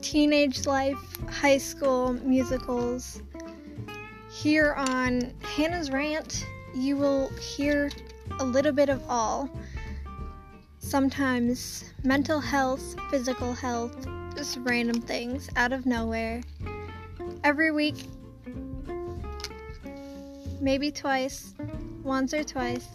teenage life, high school, musicals. Here on Hannah's Rant, you will hear a little bit of all. Sometimes mental health, physical health, just random things out of nowhere. Every week, maybe twice, once or twice,